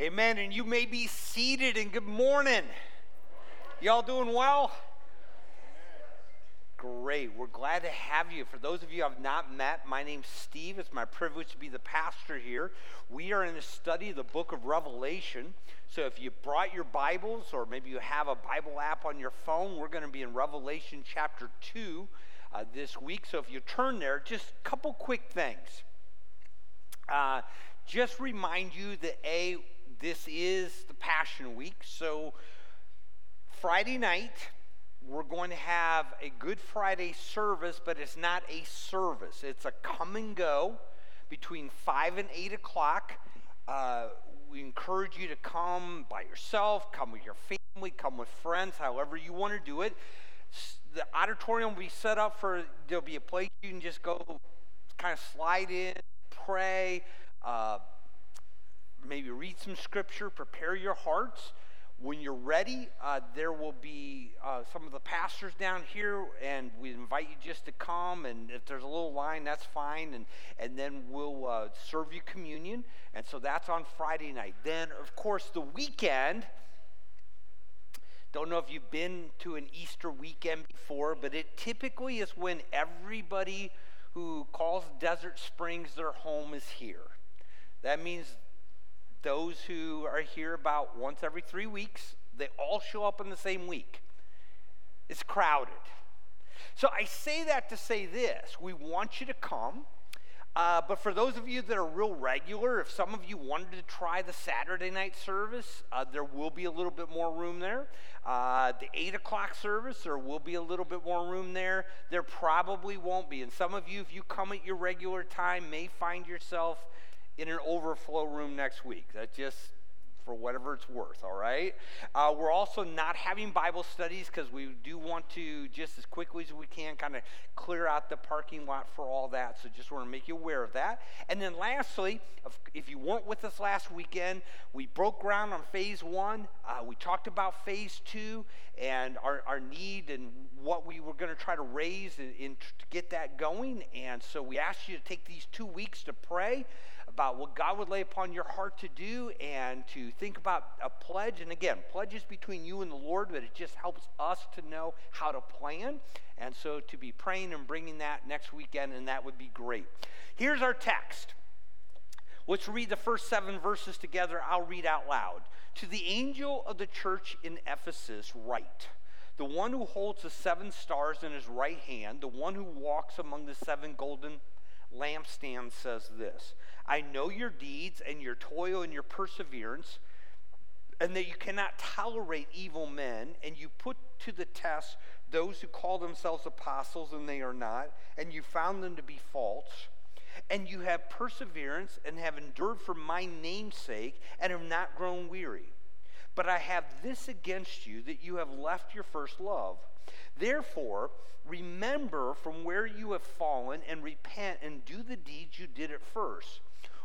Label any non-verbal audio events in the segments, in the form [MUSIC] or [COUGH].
Amen. And you may be seated and good morning. Y'all doing well? Great. We're glad to have you. For those of you I've not met, my name's Steve. It's my privilege to be the pastor here. We are in a study of the book of Revelation. So if you brought your Bibles or maybe you have a Bible app on your phone, we're going to be in Revelation chapter 2 uh, this week. So if you turn there, just a couple quick things. Uh, just remind you that A, this is the Passion Week. So, Friday night, we're going to have a Good Friday service, but it's not a service. It's a come and go between 5 and 8 o'clock. Uh, we encourage you to come by yourself, come with your family, come with friends, however you want to do it. The auditorium will be set up for, there'll be a place you can just go kind of slide in, pray. Uh, maybe read some scripture, prepare your hearts. When you're ready, uh, there will be uh, some of the pastors down here, and we invite you just to come. And if there's a little line, that's fine. And, and then we'll uh, serve you communion. And so that's on Friday night. Then, of course, the weekend. Don't know if you've been to an Easter weekend before, but it typically is when everybody who calls Desert Springs their home is here. That means those who are here about once every three weeks, they all show up in the same week. It's crowded. So I say that to say this we want you to come. Uh, but for those of you that are real regular, if some of you wanted to try the Saturday night service, uh, there will be a little bit more room there. Uh, the 8 o'clock service, there will be a little bit more room there. There probably won't be. And some of you, if you come at your regular time, may find yourself in an overflow room next week. That just for whatever it's worth, all right? Uh, we're also not having Bible studies because we do want to, just as quickly as we can, kind of clear out the parking lot for all that. So just want to make you aware of that. And then lastly, if you weren't with us last weekend, we broke ground on phase one. Uh, we talked about phase two and our, our need and what we were going to try to raise and, in, to get that going. And so we asked you to take these two weeks to pray about what God would lay upon your heart to do and to think about a pledge. And again, pledges between you and the Lord, but it just helps us to know how to plan. And so to be praying and bringing that next weekend, and that would be great. Here's our text. Let's read the first seven verses together. I'll read out loud. To the angel of the church in Ephesus, write the one who holds the seven stars in his right hand, the one who walks among the seven golden lampstands, says this I know your deeds and your toil and your perseverance, and that you cannot tolerate evil men, and you put to the test those who call themselves apostles and they are not, and you found them to be false. And you have perseverance and have endured for my name's sake and have not grown weary. But I have this against you that you have left your first love. Therefore, remember from where you have fallen and repent and do the deeds you did at first.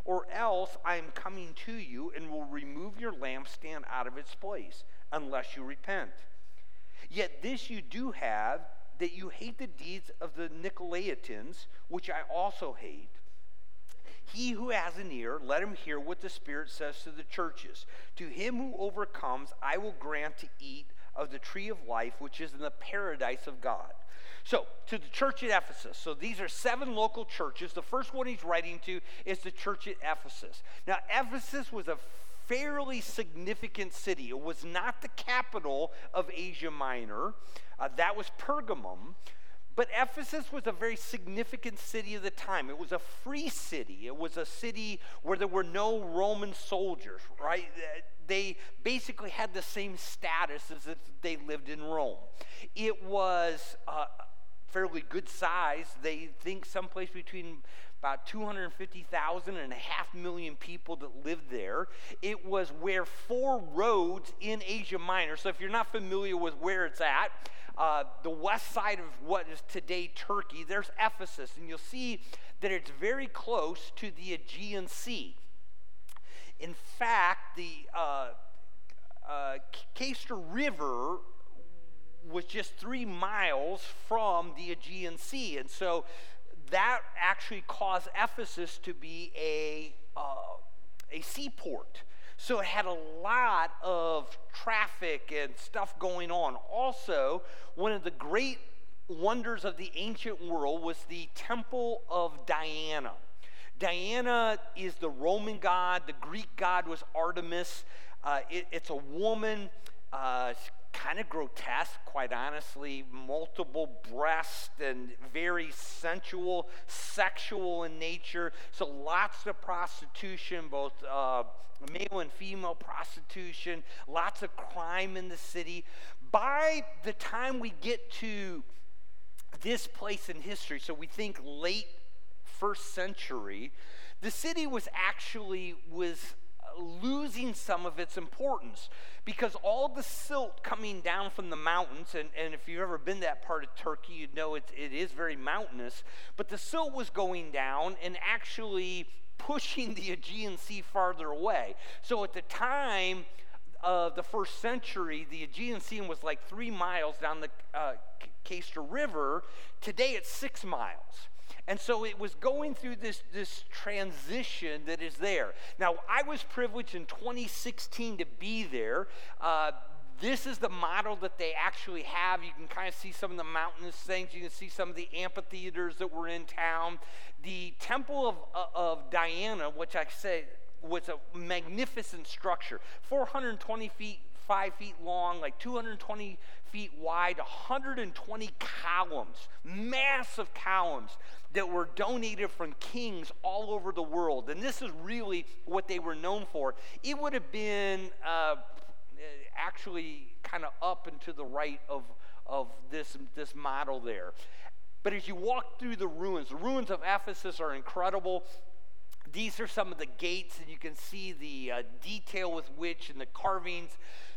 Or else I am coming to you and will remove your lampstand out of its place, unless you repent. Yet this you do have, that you hate the deeds of the Nicolaitans, which I also hate. He who has an ear, let him hear what the Spirit says to the churches. To him who overcomes, I will grant to eat of the tree of life, which is in the paradise of God. So, to the church at Ephesus. So, these are seven local churches. The first one he's writing to is the church at Ephesus. Now, Ephesus was a fairly significant city. It was not the capital of Asia Minor, uh, that was Pergamum. But Ephesus was a very significant city of the time. It was a free city. It was a city where there were no Roman soldiers, right? They basically had the same status as if they lived in Rome. It was uh, fairly good size. They think someplace between about 250,000 and a half million people that lived there. It was where four roads in Asia Minor, so if you're not familiar with where it's at, uh, the west side of what is today Turkey, there's Ephesus, and you'll see that it's very close to the Aegean Sea. In fact, the uh, uh, River was just three miles from the Aegean Sea, and so that actually caused Ephesus to be a, uh, a seaport. So it had a lot of traffic and stuff going on. Also, one of the great wonders of the ancient world was the Temple of Diana. Diana is the Roman god, the Greek god was Artemis. Uh, it, it's a woman, uh, kind of grotesque, quite honestly, multiple breasts and very sensual, sexual in nature. So lots of prostitution, both uh, male and female prostitution, lots of crime in the city. By the time we get to this place in history, so we think late first century, the city was actually was losing some of its importance because all the silt coming down from the mountains, and, and if you've ever been that part of Turkey, you know it, it is very mountainous, but the silt was going down and actually pushing the Aegean Sea farther away. So at the time, of the first century, the Aegean Sea was like three miles down the uh, River. Today it's six miles. And so it was going through this, this transition that is there. Now, I was privileged in 2016 to be there. Uh, this is the model that they actually have. You can kind of see some of the mountainous things. You can see some of the amphitheaters that were in town. The Temple of, uh, of Diana, which I say was a magnificent structure, 420 feet, five feet long, like 220 feet wide, 120 columns, massive columns that were donated from kings all over the world. And this is really what they were known for. It would have been uh, actually kind of up and to the right of, of this, this model there. But as you walk through the ruins, the ruins of Ephesus are incredible. These are some of the gates, and you can see the uh, detail with which and the carvings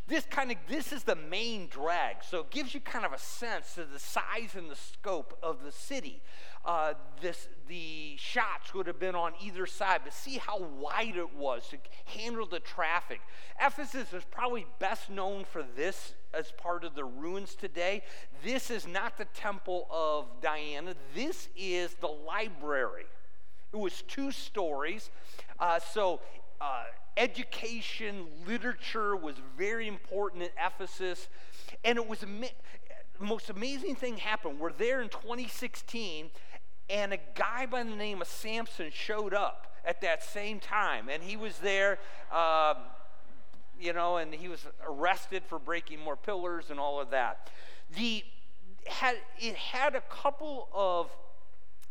this kind of this is the main drag. So it gives you kind of a sense of the size and the scope of the city. Uh, this the shots would have been on either side but see how wide it was to handle the traffic. Ephesus is probably best known for this as part of the ruins today. This is not the temple of diana. This is the library. It was two stories. Uh, so uh, education, literature was very important in Ephesus. And it was the most amazing thing happened. We're there in 2016, and a guy by the name of Samson showed up at that same time. And he was there, uh, you know, and he was arrested for breaking more pillars and all of that. The, had, it had a couple of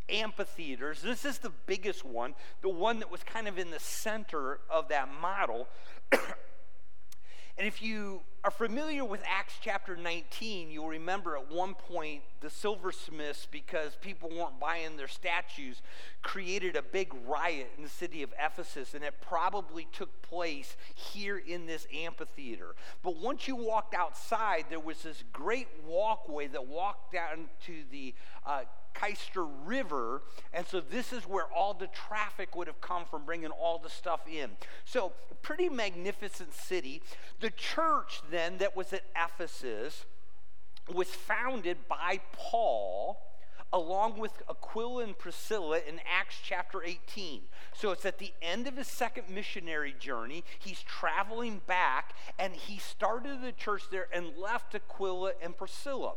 amphitheaters. This is the biggest one, the one that was kind of in the center of that model. [COUGHS] and if you are familiar with Acts chapter 19, you'll remember at one point the silversmiths, because people weren't buying their statues, created a big riot in the city of Ephesus, and it probably took place here in this amphitheater. But once you walked outside, there was this great walkway that walked down to the uh, Cayster River. And so this is where all the traffic would have come from, bringing all the stuff in. So, pretty magnificent city. The church then that was at Ephesus was founded by Paul along with Aquila and Priscilla in Acts chapter 18. So it's at the end of his second missionary journey. He's traveling back and he started the church there and left Aquila and Priscilla.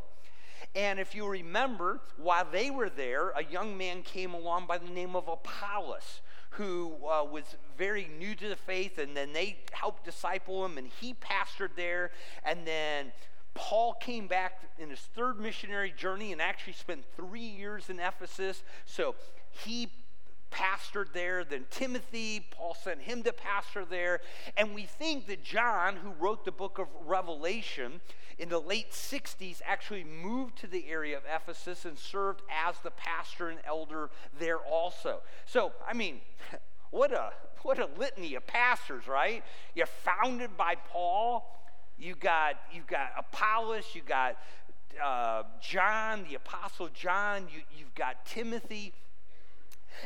And if you remember, while they were there, a young man came along by the name of Apollos who uh, was very new to the faith, and then they helped disciple him, and he pastored there. And then Paul came back in his third missionary journey and actually spent three years in Ephesus. So he pastored there. Then Timothy, Paul sent him to pastor there. And we think that John, who wrote the book of Revelation in the late 60s, actually moved to the area of Ephesus and served as the pastor and elder there also. So, I mean, [LAUGHS] what a what a litany of pastors, right? You're founded by Paul. You got you got Apollos. You got uh, John, the Apostle John. You, you've got Timothy.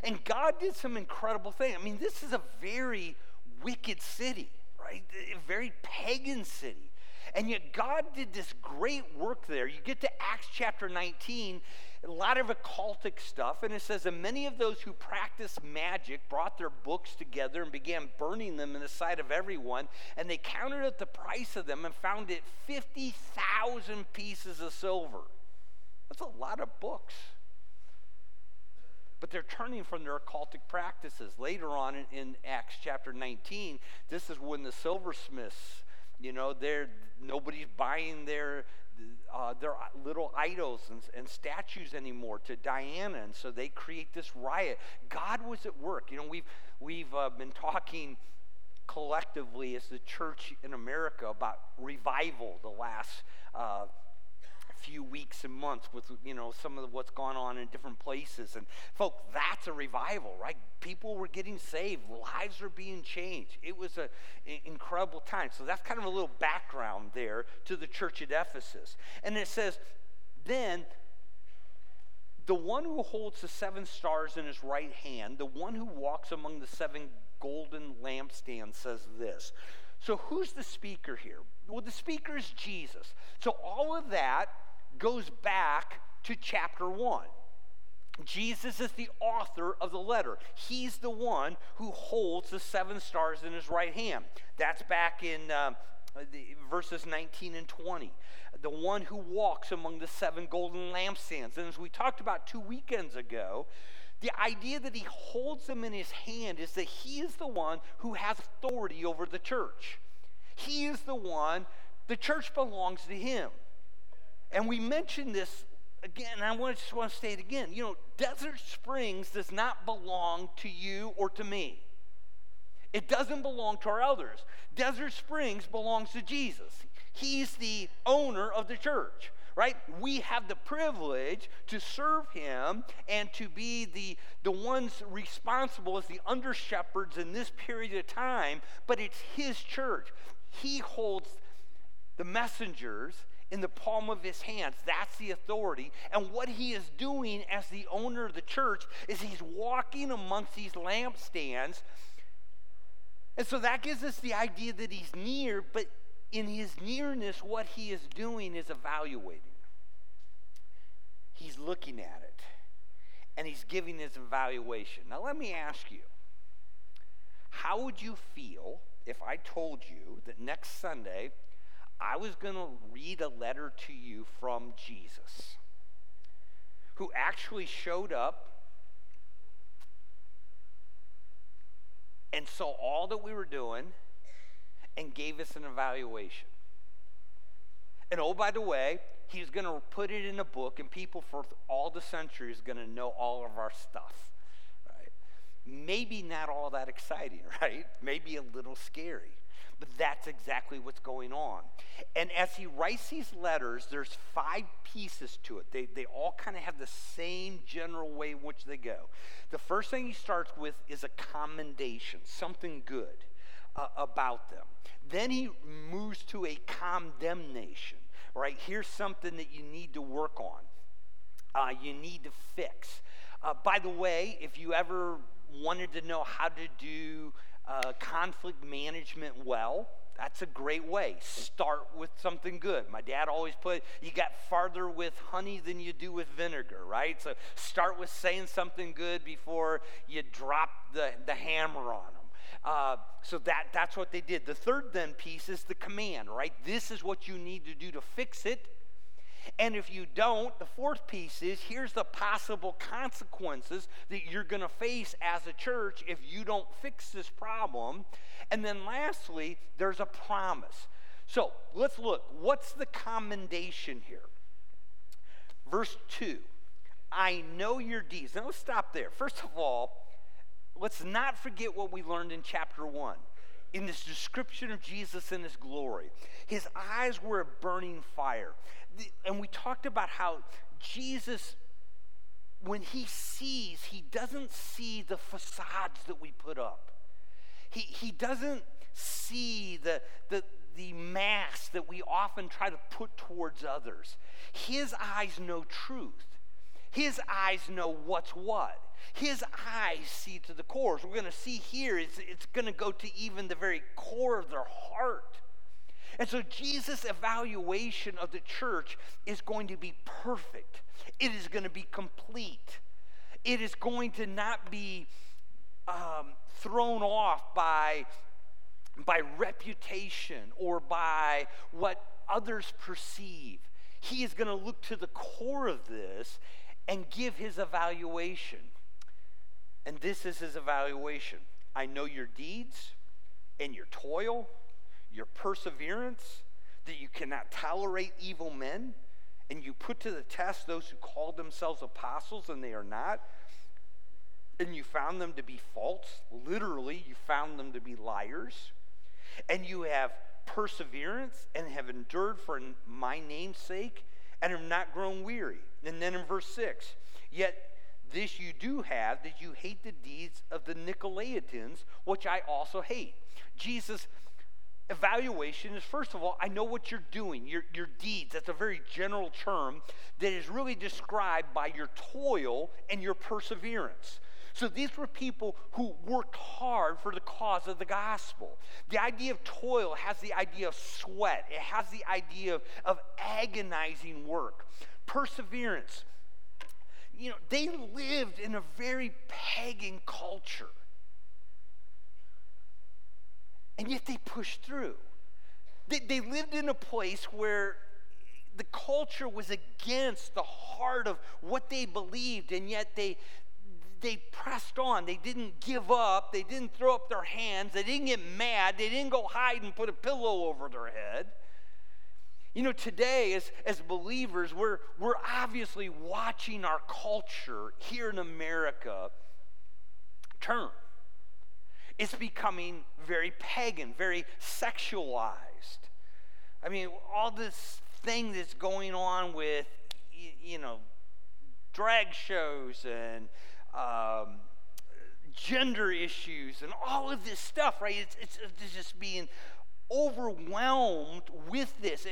And God did some incredible things. I mean, this is a very wicked city, right? A very pagan city. And yet God did this great work there. You get to Acts chapter 19, a lot of occultic stuff. And it says, And many of those who practiced magic brought their books together and began burning them in the sight of everyone. And they counted up the price of them and found it 50,000 pieces of silver. That's a lot of books. But they're turning from their occultic practices. Later on in, in Acts chapter 19, this is when the silversmiths, you know, they're nobody's buying their uh, their little idols and, and, statues anymore to Diana, and so they create this riot. God was at work. You know, we've we've uh, been talking collectively as the church in America about revival the last uh, few weeks and months with you know some of what's gone on in different places. And folks that's a revival right? People were getting saved. Lives were being changed. It was an incredible time. So that's kind of a little background there to the church at ephesus. And it says then the one who holds the seven stars in his right hand the one who walks among the seven golden lampstands says this. So who's the speaker here? Well, the speaker is Jesus. So all of that goes back to chapter 1. Jesus is the author of the letter. He's the one who holds the seven stars in his right hand. That's back in uh, the, verses 19 and 20. The one who walks among the seven golden lampstands. And as we talked about two weekends ago, the idea that he holds them in his hand is that he is the one who has authority over the church. He is the one, the church belongs to him. And we mentioned this again, I want, just want to state again. You know, Desert Springs does not belong to you or to me. It doesn't belong to our elders. Desert Springs belongs to Jesus. He's the owner of the church, right? We have the privilege to serve him and to be the, the ones responsible as the under shepherds in this period of time, but it's his church. He holds the messengers in the palm of his hands. That's the authority. And what he is doing as the owner of the church is he's walking amongst these lampstands. And so that gives us the idea that he's near, but in his nearness, what he is doing is evaluating. He's looking at it and he's giving his evaluation. Now, let me ask you how would you feel if I told you that next Sunday I was going to read a letter to you from Jesus, who actually showed up and saw all that we were doing and gave us an evaluation. And oh, by the way, he's going to put it in a book, and people for all the centuries are going to know all of our stuff. Right? Maybe not all that exciting, [LAUGHS] right? Maybe a little scary. But that's exactly what's going on. And as he writes these letters, there's five pieces to it. They, they all kind of have the same general way in which they go. The first thing he starts with is a commendation, something good uh, about them. Then he moves to a condemnation, right? Here's something that you need to work on, uh, you need to fix. Uh, by the way, if you ever wanted to know how to do uh, conflict management well, that's a great way. Start with something good. My dad always put, you got farther with honey than you do with vinegar, right? So start with saying something good before you drop the, the hammer on them. Uh, so that, that's what they did. The third then piece is the command, right? This is what you need to do to fix it. And if you don't, the fourth piece is here's the possible consequences that you're going to face as a church if you don't fix this problem. And then lastly, there's a promise. So let's look. What's the commendation here? Verse 2 I know your deeds. Now let's stop there. First of all, let's not forget what we learned in chapter 1 in this description of Jesus and his glory. His eyes were a burning fire and we talked about how Jesus, when he sees, he doesn't see the facades that we put up. He, he doesn't see the, the, the mask that we often try to put towards others. His eyes know truth. His eyes know what's what. His eyes see to the core. So we're going to see here, it's, it's going to go to even the very core of their heart. And so Jesus' evaluation of the church is going to be perfect, it is going to be complete. It is going to not be um, thrown off by, by reputation or by what others perceive. He is going to look to the core of this and give his evaluation. And this is his evaluation I know your deeds and your toil, your perseverance, that you cannot tolerate evil men, and you put to the test those who call themselves apostles and they are not, and you found them to be false. Literally, you found them to be liars. And you have perseverance and have endured for my name's sake and have not grown weary. And then in verse 6, yet this you do have, that you hate the deeds of the Nicolaitans, which I also hate. Jesus' evaluation is first of all, I know what you're doing, your, your deeds. That's a very general term that is really described by your toil and your perseverance. So these were people who worked hard for the cause of the gospel. The idea of toil has the idea of sweat, it has the idea of, of agonizing work. Perseverance. You know, they lived in a very pagan culture. And yet they pushed through. They, they lived in a place where the culture was against the heart of what they believed, and yet they, they pressed on. They didn't give up. They didn't throw up their hands. They didn't get mad. They didn't go hide and put a pillow over their head. You know, today, as, as believers, we're, we're obviously watching our culture here in America turn. It's becoming very pagan, very sexualized. I mean, all this thing that's going on with, you, know, drag shows and um, gender issues and all of this stuff, right? It's, it's, it's just being overwhelmed with this.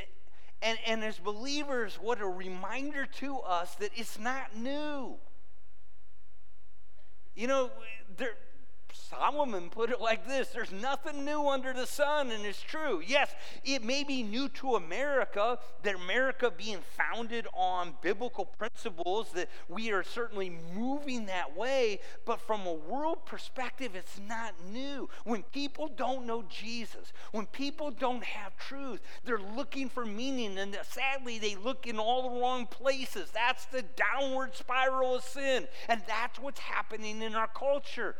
And, and as believers, what a reminder to us that it's not new. You know, there, Solomon put it like this there's nothing new under the sun, and it's true. Yes, it may be new to America, that America being founded on biblical principles, that we are certainly moving that way, but from a world perspective, it's not new. When people don't know Jesus, when people don't have truth, they're looking for meaning, and sadly, they look in all the wrong places. That's the downward spiral of sin, and that's what's happening in our culture.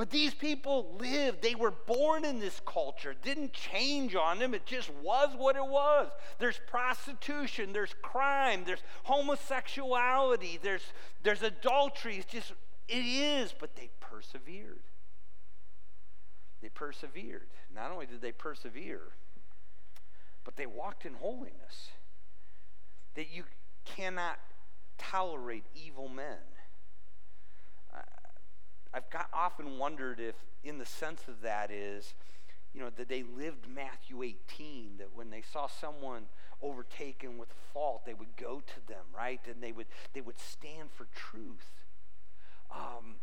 But these people lived, they were born in this culture, didn't change on them, it just was what it was. There's prostitution, there's crime, there's homosexuality, there's, there's adultery. It's just, it is, but they persevered. They persevered. Not only did they persevere, but they walked in holiness. That you cannot tolerate evil men. I've got, often wondered if, in the sense of that, is, you know, that they lived Matthew 18, that when they saw someone overtaken with fault, they would go to them, right? And they would, they would stand for truth. Um,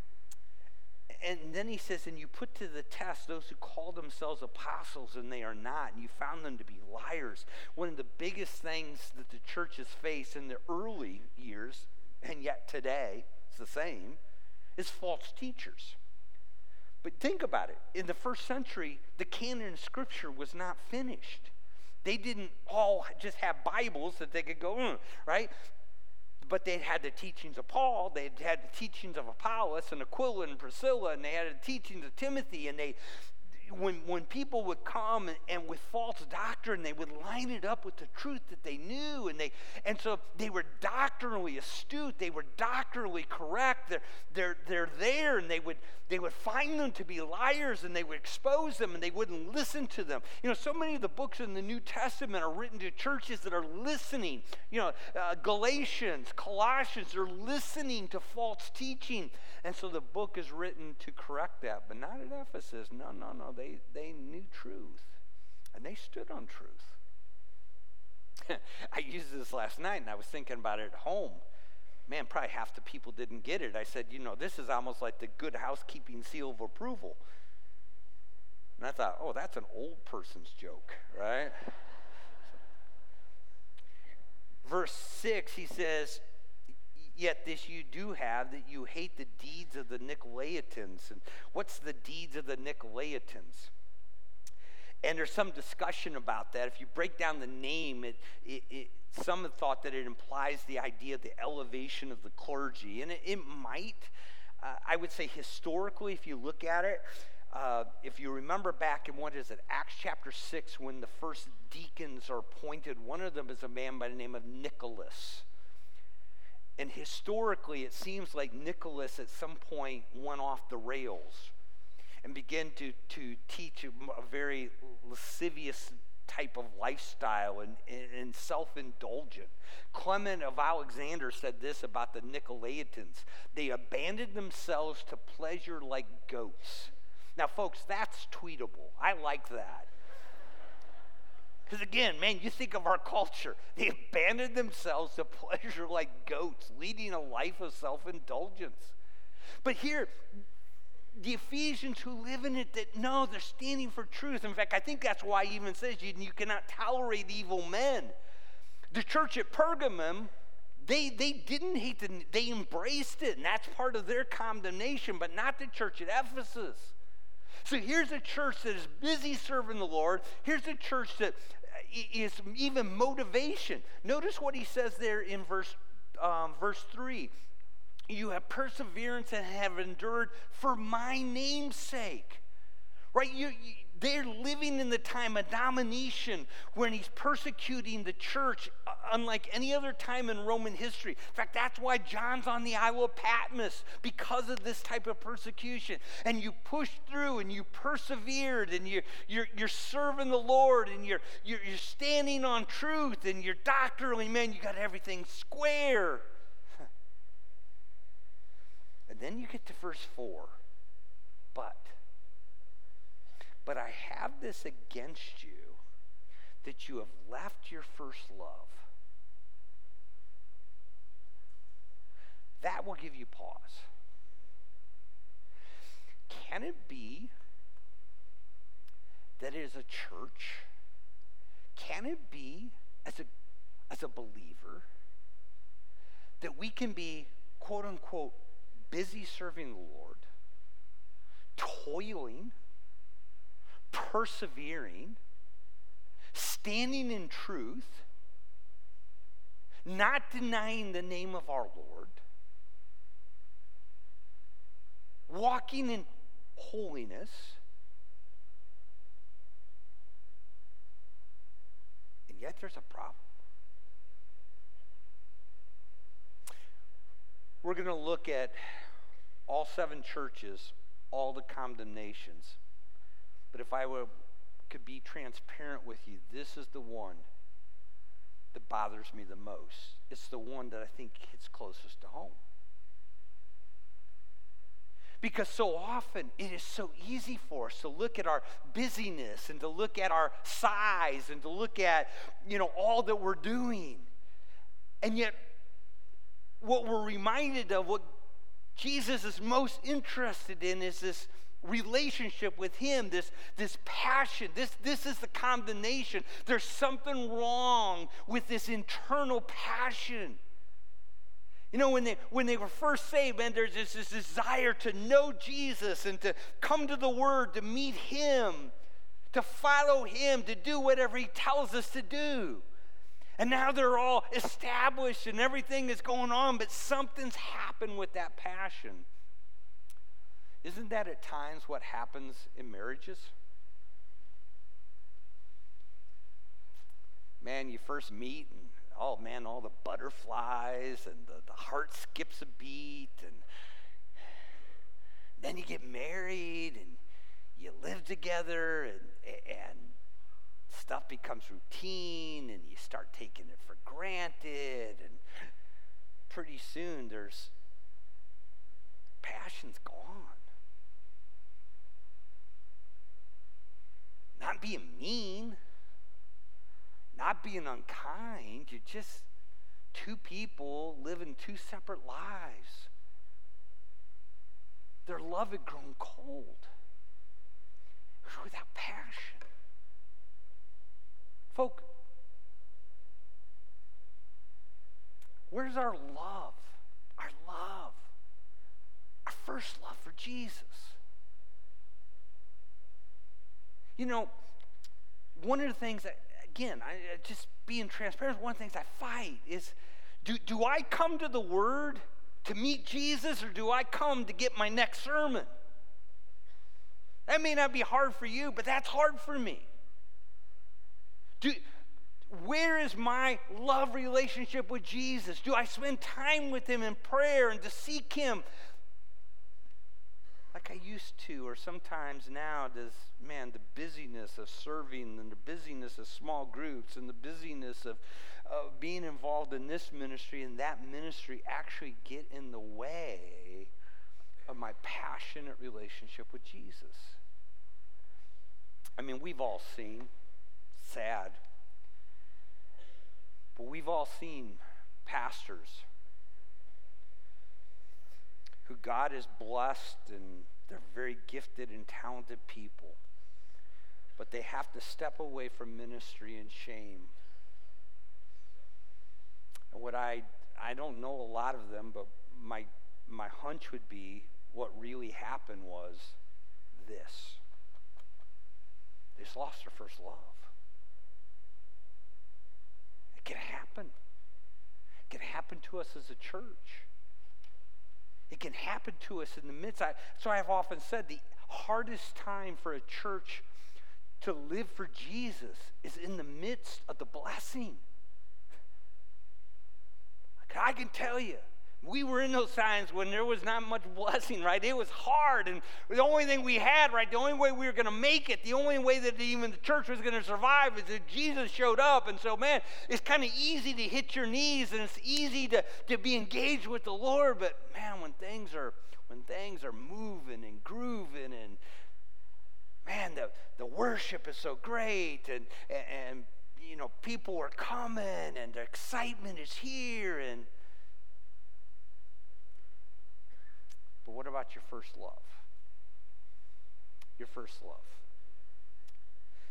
and then he says, and you put to the test those who call themselves apostles and they are not, and you found them to be liars. One of the biggest things that the church has faced in the early years, and yet today, it's the same, is false teachers. But think about it. In the first century, the canon of Scripture was not finished. They didn't all just have Bibles that they could go, mm, right? But they had the teachings of Paul, they had the teachings of Apollos and Aquila and Priscilla, and they had the teachings of Timothy, and they when, when people would come and, and, with false doctrine, they would line it up with the truth that they knew. And, they, and so they were doctrinally astute. They were doctrinally correct. They're, they're, they're there and they would, they would find them to be liars and they would expose them and they wouldn't listen to them. You know, so many of the books in the New Testament are written to churches that are listening. You know, uh, Galatians, Colossians they're listening to false teaching. And so the book is written to correct that, but not at Ephesus. No, no, no. They, they knew truth and they stood on truth. [LAUGHS] I used this last night and I was thinking about it at home man, probably half the people didn't get it. I said, you know, this is almost like the good housekeeping seal of approval. And I thought, oh, that's an old person's joke, right? Verse 6, he says, Yet this you do have, that you hate the deeds of the Nicolaitans. And what's the deeds of the Nicolaitans? And there's some discussion about that. If you break down the name, it, it, it, some have thought that it implies the idea of the elevation of the clergy. And it, might. Uh, I would say historically, if you look at it, uh, if you remember back in what is it, Acts chapter 6, when the first deacons are appointed, one of them is a man by the name of Nicholas. And historically, it seems like Nicholas at some point went off the rails and began to, to teach a, very lascivious type of lifestyle and, and, and self indulgent. Clement of Alexander said this about the Nicolaitans they abandoned themselves to pleasure like goats. Now, folks, that's tweetable. I like that. Because again, man, you think of our culture. They abandoned themselves to pleasure like goats, leading a life of self indulgence. But here, the Ephesians who live in it that no, they're standing for truth. In fact, I think that's why he even says you, you cannot tolerate evil men. The church at Pergamum, they, they didn't hate it, they embraced it, and that's part of their condemnation, but not the church at Ephesus. So here's a church that is busy serving the Lord. Here's a church that is even motivation. Notice what he says there in verse, um, verse 3 you have perseverance and have endured for my name's sake. Right? You, you, they're living in the time of Domitian when he's persecuting the church uh, unlike any other time in Roman history. In fact, that's why John's on the Isle of Patmos because of this type of persecution. And you pushed through and you persevered and you're, you're, you're serving the Lord and you're, you're, you're standing on truth and you're doctrinally, man, you got everything square. And then you get to verse 4. But, but I have this against you that you have left your first love. That will give you pause. Can it be that as a church, can it be as a, as a believer that we can be quote unquote busy serving the Lord, toiling, persevering, standing in truth, not denying the name of our Lord, walking in holiness, and yet there's a problem. We're going to look at all seven churches, all the condemnations. But if I were, could be transparent with you, this is the one that bothers me the most. It's the one that I think hits closest to home. Because so often it is so easy for us to look at our busyness and to look at our size and to look at, you know, all that we're doing. And yet what we're reminded of, what Jesus is most interested in, is this relationship with him this this passion. This this is the condemnation there's something wrong with this internal passion. You know when they when they were first saved man there's this, this desire to know jesus and to come to the word to meet him to follow him to do whatever he tells us to do and now they're all established and everything is going on, but something's happened with that passion. Isn't that at times what happens in marriages? Man, you first meet and oh man, all the butterflies and the, the heart skips a beat and then you get married and you live together and, and stuff becomes routine and you start taking it for granted and pretty soon there's passion's gone. Not being mean not being unkind you're just two people living two separate lives. Their love had grown cold. Without passion. Folk, where's our love? Our love. Our first love for Jesus. You know, one of the things that, again, I, just being transparent, one of the things I fight is do, do I come to the Word to meet Jesus or do I come to get my next sermon? That may not be hard for you, but that's hard for me. Do, where is my love relationship with Jesus? Do I spend time with Him in prayer and to seek Him like I used to? Or sometimes now, does, man, the busyness of serving and the busyness of small groups and the busyness of, of being involved in this ministry and that ministry actually get in the way of my passionate relationship with Jesus? I mean, we've all seen, sad, but we've all seen pastors who God has blessed and they're very gifted and talented people, but they have to step away from ministry in shame. And what I I don't know a lot of them, but my my hunch would be what really happened was this. They lost their first love. Can happen. It can happen to us as a church. It can happen to us in the midst. I, so I've often said the hardest time for a church to live for Jesus is in the midst of the blessing. I can tell you, we were in those times when there was not much blessing, right? It was hard, and the only thing we had, right, the only way we were going to make it, the only way that even the church was going to survive is that Jesus showed up. And so, man, it's kind of easy to hit your knees, and it's easy to, to be engaged with the Lord. But man, when things are when things are moving and grooving, and man, the the worship is so great, and and, and you know people are coming, and the excitement is here, and But what about your first love? Your first love.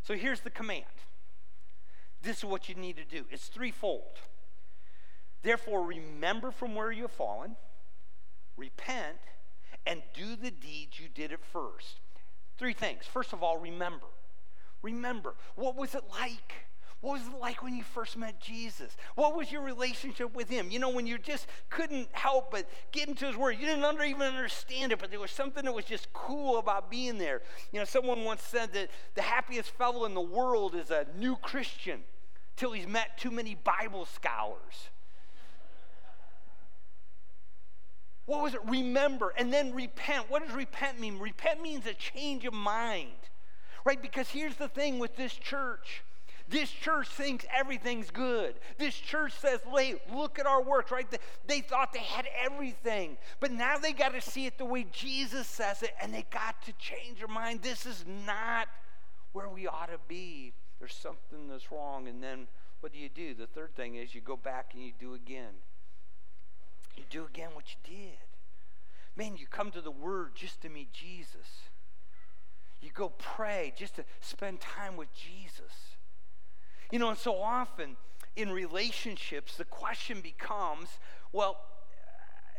So here's the command. This is what you need to do. It's threefold. Therefore, remember from where you have fallen, repent, and do the deeds you did at first. Three things. First of all, remember. Remember. What was it like? What was it like when you first met Jesus? What was your relationship with him? You know, when you just couldn't help but get into his word. You didn't under, even understand it, but there was something that was just cool about being there. You know, someone once said that the happiest fellow in the world is a new Christian till he's met too many Bible scholars. What was it? Remember and then repent. What does repent mean? Repent means a change of mind, right? Because here's the thing with this church this church thinks everything's good. This church says, hey, look at our works, right? They thought they had everything, but now they got to see it the way Jesus says it, and they got to change their mind. This is not where we ought to be. There's something that's wrong. And then what do you do? The third thing is you go back and you do again. You do again what you did. Man, you come to the Word just to meet Jesus. You go pray just to spend time with Jesus. You know, and so often in relationships, the question becomes well,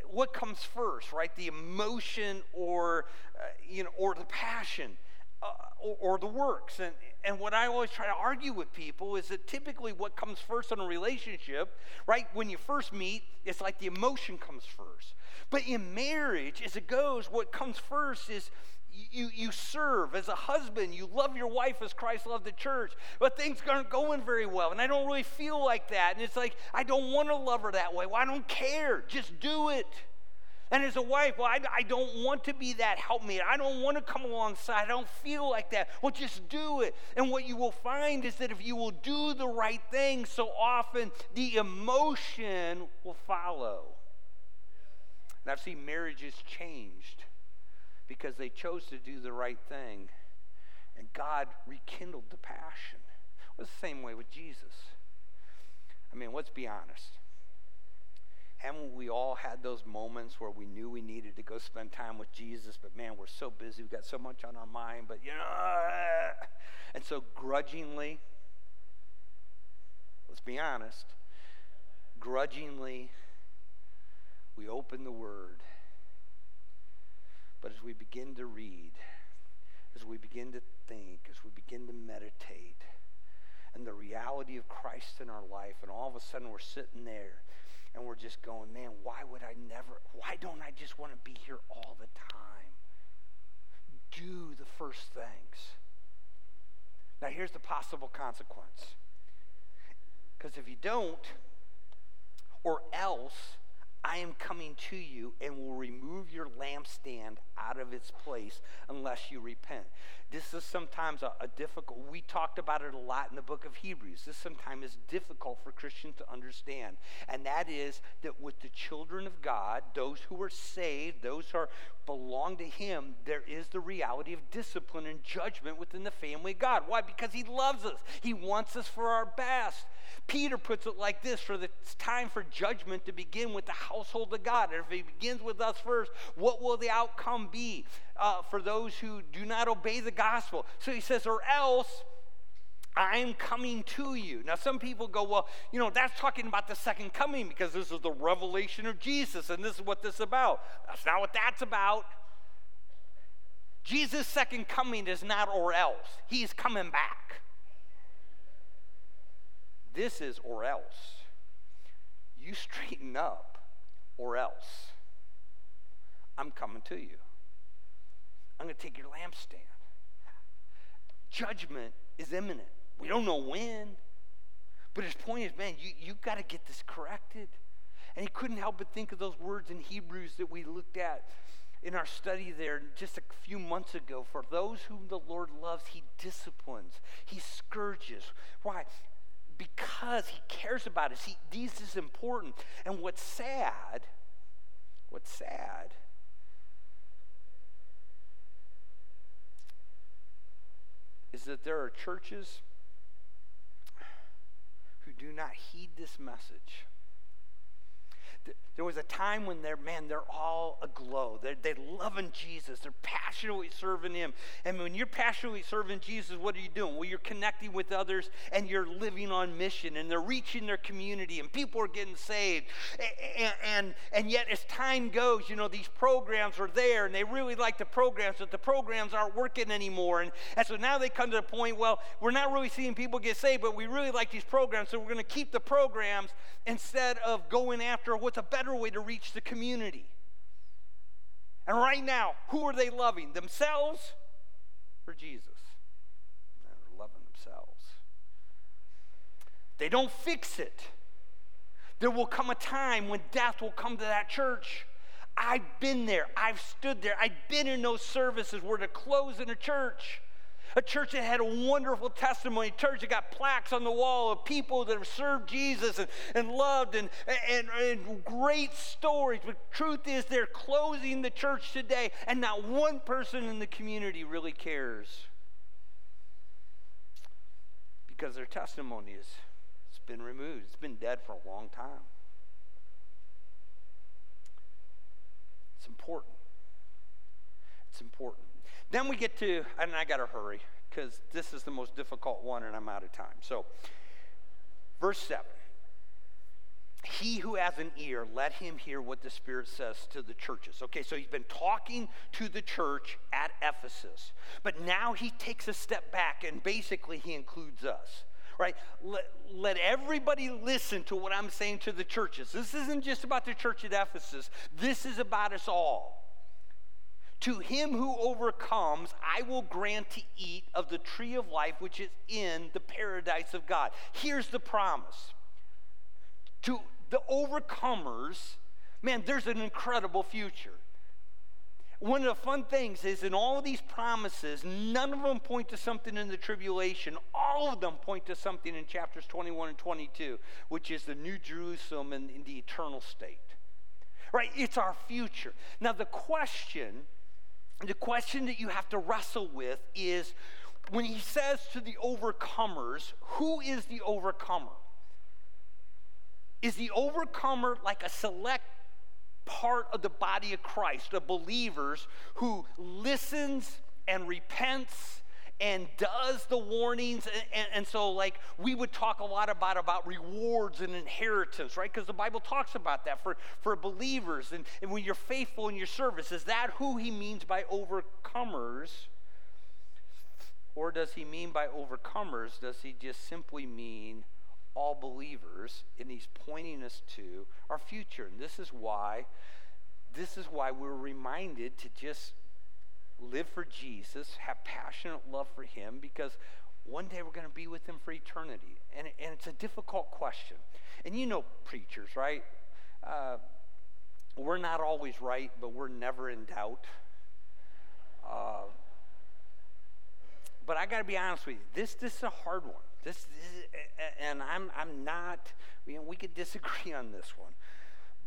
what comes first, right? The emotion or, uh, you know, or the passion. Uh, or, or, the works. And, and what I always try to argue with people is that typically what comes first in a relationship, right, when you first meet, it's like the emotion comes first. But in marriage, as it goes, what comes first is you, you serve as a husband, you love your wife as Christ loved the church, but things aren't going very well, and I don't really feel like that. And it's like, I don't want to love her that way. Well, I don't care. Just do it. And as a wife, well, I, I don't want to be that helpmate. I don't want to come alongside. I don't feel like that. Well, just do it. And what you will find is that if you will do the right thing, so often the emotion will follow. And I've seen marriages changed because they chose to do the right thing. And God rekindled the passion. It was the same way with Jesus. I mean, let's be honest. haven't we all had those moments where we knew we needed to go spend time with Jesus, but man, we're so busy, we've got so much on our mind, but you know, ah. and so grudgingly, let's be honest, grudgingly, we open the Word. But as we begin to read, as we begin to think, as we begin to meditate, and the reality of Christ in our life, and all of a sudden we're sitting there and we're just going, man, why would I never, why don't I just want to be here all the time? Do the first things. Now, here's the possible consequence. Because if you don't, or else I am coming to you and will remove your lampstand out of its place unless you repent. This is sometimes a, a, difficult, we talked about it a lot in the book of Hebrews. This sometimes is difficult for Christians to understand. And that is that with the children of God, those who are saved, those who are, belong to Him, there is the reality of discipline and judgment within the family of God. Why? Because He loves us, He wants us for our best. Peter puts it like this for the, time for judgment to begin with the household of God. And if he begins with us first, what will the outcome be uh, for those who do not obey the gospel? So he says, or else. I am coming to you. Now, some people go, well, you know, that's talking about the second coming because this is the revelation of Jesus and this is what this is about. That's not what that's about. Jesus' second coming is not or else, he's coming back. This is or else. You straighten up or else. I'm coming to you. I'm going to take your lampstand. Judgment is imminent. We don't know when. But his point is, man, you, you've got to get this corrected. And he couldn't help but think of those words in Hebrews that we looked at in our study there just a few months ago. For those whom the Lord loves, he disciplines, he scourges. Why? Because he cares about us. He, is important. And what's sad, what's sad, is that there are churches who do not heed this message. There was a time when they're, man, they're all aglow. They're, they're loving Jesus. They're passionately serving Him. And when you're passionately serving Jesus, what are you doing? Well, you're connecting with others and you're living on mission and they're reaching their community and people are getting saved. And, and, and yet, as time goes, you know, these programs are there and they really like the programs, but the programs aren't working anymore. And, and so now they come to the point, well, we're not really seeing people get saved, but we really like these programs, so we're going to keep the programs instead of going after what's a better way to reach the community. And right now, who are they loving? Themselves or Jesus? They're loving themselves. They don't fix it. There will come a time when death will come to that church. I've been there. I've stood there. I've been in those services where they're closing a church. A church that had a wonderful testimony, a church that got plaques on the wall of people that have served Jesus and, and loved and, and, and great stories. But truth is, they're closing the church today, and not one person in the community really cares because their testimony is it's been removed. It's been dead for a long time. It's important. It's important. Then we get to, and I got to hurry because this is the most difficult one and I'm out of time. So, verse 7 He who has an ear, let him hear what the Spirit says to the churches. Okay, so he's been talking to the church at Ephesus, but now he takes a step back and basically he includes us right? Let, let, everybody listen to what I'm saying to the churches. This isn't just about the church at Ephesus, this is about us all. To him who overcomes, I will grant to eat of the tree of life which is in the paradise of God. Here's the promise. To the overcomers, man, there's an incredible future. One of the fun things is in all of these promises, none of them point to something in the tribulation. All of them point to something in chapters 21 and 22, which is the New Jerusalem and in the eternal state. Right? It's our future. Now, the question the question that you have to wrestle with is when he says to the overcomers, who is the overcomer? Is the overcomer like a select part of the body of Christ, of believers who listens and repents and does the warnings and, and, and, so like we would talk a lot about about rewards and inheritance right? Because the bible talks about that for for believers and, and when you're faithful in your service is that who he means by overcomers? Or does he mean by overcomers does he just simply mean all believers and he's pointing us to our future? And this is why this is why we're reminded to just live for Jesus, have passionate love for Him, because one day we're going to be with Him for eternity. And, and it's a difficult question. And you know preachers, right? Uh, we're not always right, but we're never in doubt. Uh, but I got to be honest with you. This this is a hard one. This, this and I'm I'm not. You know, we could disagree [LAUGHS] on this one.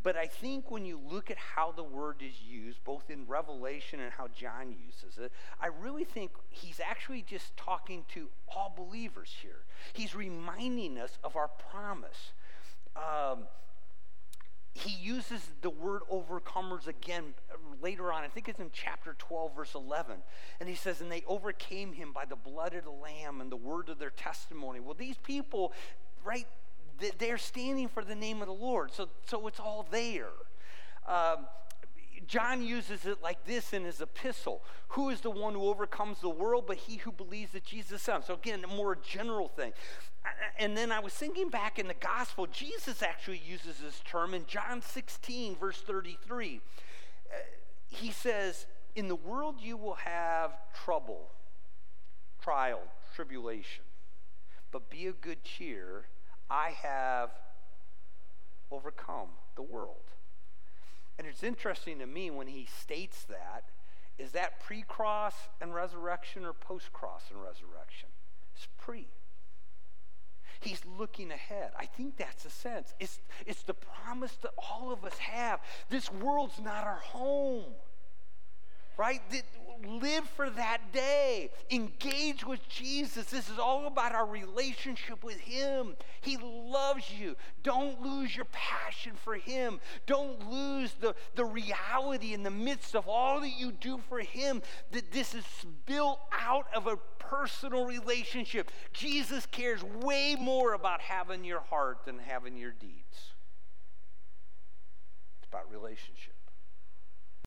But I think when you look at how the word is used, both in Revelation and how John uses it, I really think he's actually just talking to all believers here. He's reminding us of our promise. Um, he uses the word overcomers again later on. I think it's in chapter 12, verse 11. And he says, And they overcame him by the blood of the Lamb and the word of their testimony. Well, these people, right, they're standing for the name of the Lord. So, so it's all there. Um, John uses it like this in his epistle Who is the one who overcomes the world but he who believes that Jesus is Son? So, again, a more general thing. And then I was thinking back in the gospel, Jesus actually uses this term in John 16, verse 33. Uh, he says, In the world you will have trouble, trial, tribulation, but be of good cheer I have overcome the world. And it's interesting to me when he states that, is that pre cross and resurrection or post cross and resurrection? It's pre. He's looking ahead. I think that's the sense. It's, it's the promise that all of us have. This world's not our home right? Live for that day. Engage with Jesus. This is all about our relationship with Him. He loves you. Don't lose your passion for Him. Don't lose the, the reality in the midst of all that you do for Him that this is built out of a personal relationship. Jesus cares way more about having your heart than having your deeds. It's about relationship.